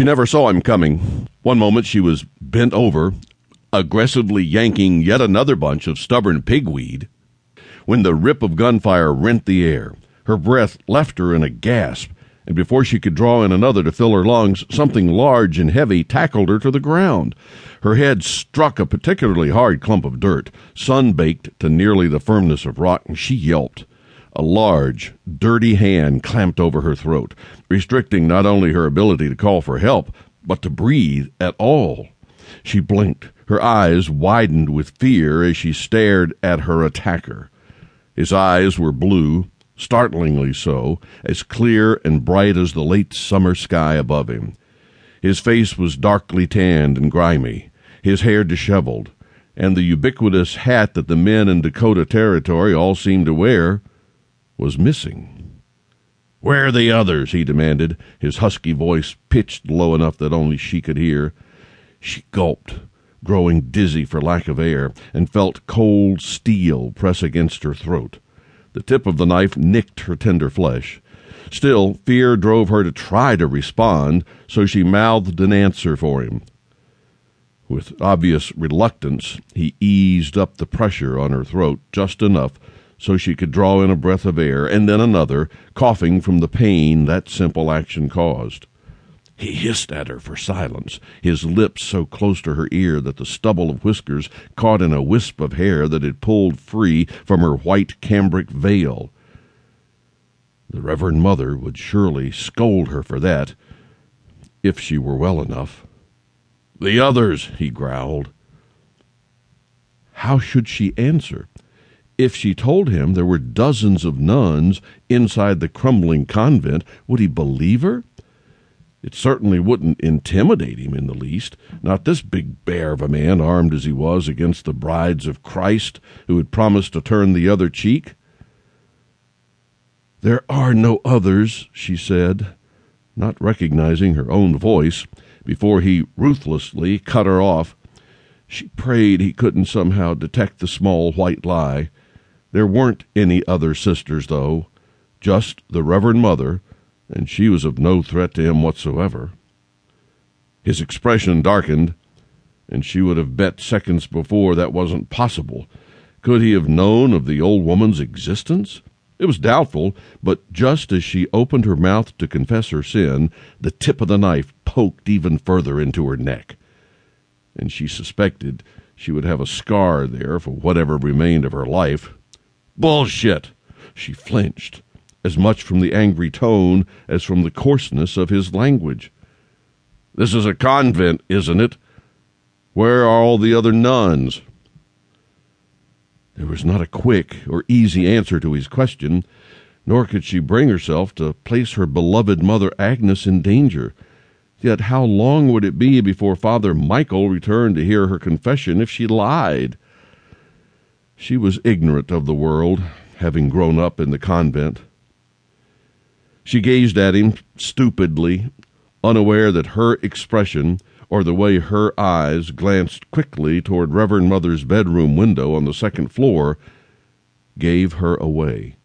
She never saw him coming. One moment she was bent over, aggressively yanking yet another bunch of stubborn pigweed. When the rip of gunfire rent the air, her breath left her in a gasp, and before she could draw in another to fill her lungs, something large and heavy tackled her to the ground. Her head struck a particularly hard clump of dirt, sun baked to nearly the firmness of rock, and she yelped. A large, dirty hand clamped over her throat, restricting not only her ability to call for help, but to breathe at all. She blinked, her eyes widened with fear as she stared at her attacker. His eyes were blue, startlingly so, as clear and bright as the late summer sky above him. His face was darkly tanned and grimy, his hair disheveled, and the ubiquitous hat that the men in Dakota Territory all seemed to wear was missing. Where are the others? he demanded, his husky voice pitched low enough that only she could hear. She gulped, growing dizzy for lack of air, and felt cold steel press against her throat. The tip of the knife nicked her tender flesh. Still, fear drove her to try to respond, so she mouthed an answer for him. With obvious reluctance, he eased up the pressure on her throat just enough so she could draw in a breath of air, and then another, coughing from the pain that simple action caused. He hissed at her for silence, his lips so close to her ear that the stubble of whiskers caught in a wisp of hair that had pulled free from her white cambric veil. The Reverend Mother would surely scold her for that, if she were well enough. The others, he growled. How should she answer? If she told him there were dozens of nuns inside the crumbling convent, would he believe her? It certainly wouldn't intimidate him in the least, not this big bear of a man armed as he was against the brides of Christ who had promised to turn the other cheek. There are no others, she said, not recognizing her own voice, before he ruthlessly cut her off. She prayed he couldn't somehow detect the small white lie. There weren't any other sisters, though, just the Reverend Mother, and she was of no threat to him whatsoever. His expression darkened, and she would have bet seconds before that wasn't possible. Could he have known of the old woman's existence? It was doubtful, but just as she opened her mouth to confess her sin, the tip of the knife poked even further into her neck, and she suspected she would have a scar there for whatever remained of her life. Bullshit! She flinched, as much from the angry tone as from the coarseness of his language. This is a convent, isn't it? Where are all the other nuns? There was not a quick or easy answer to his question, nor could she bring herself to place her beloved mother Agnes in danger. Yet how long would it be before Father Michael returned to hear her confession if she lied? She was ignorant of the world, having grown up in the convent. She gazed at him stupidly, unaware that her expression, or the way her eyes glanced quickly toward Reverend Mother's bedroom window on the second floor, gave her away.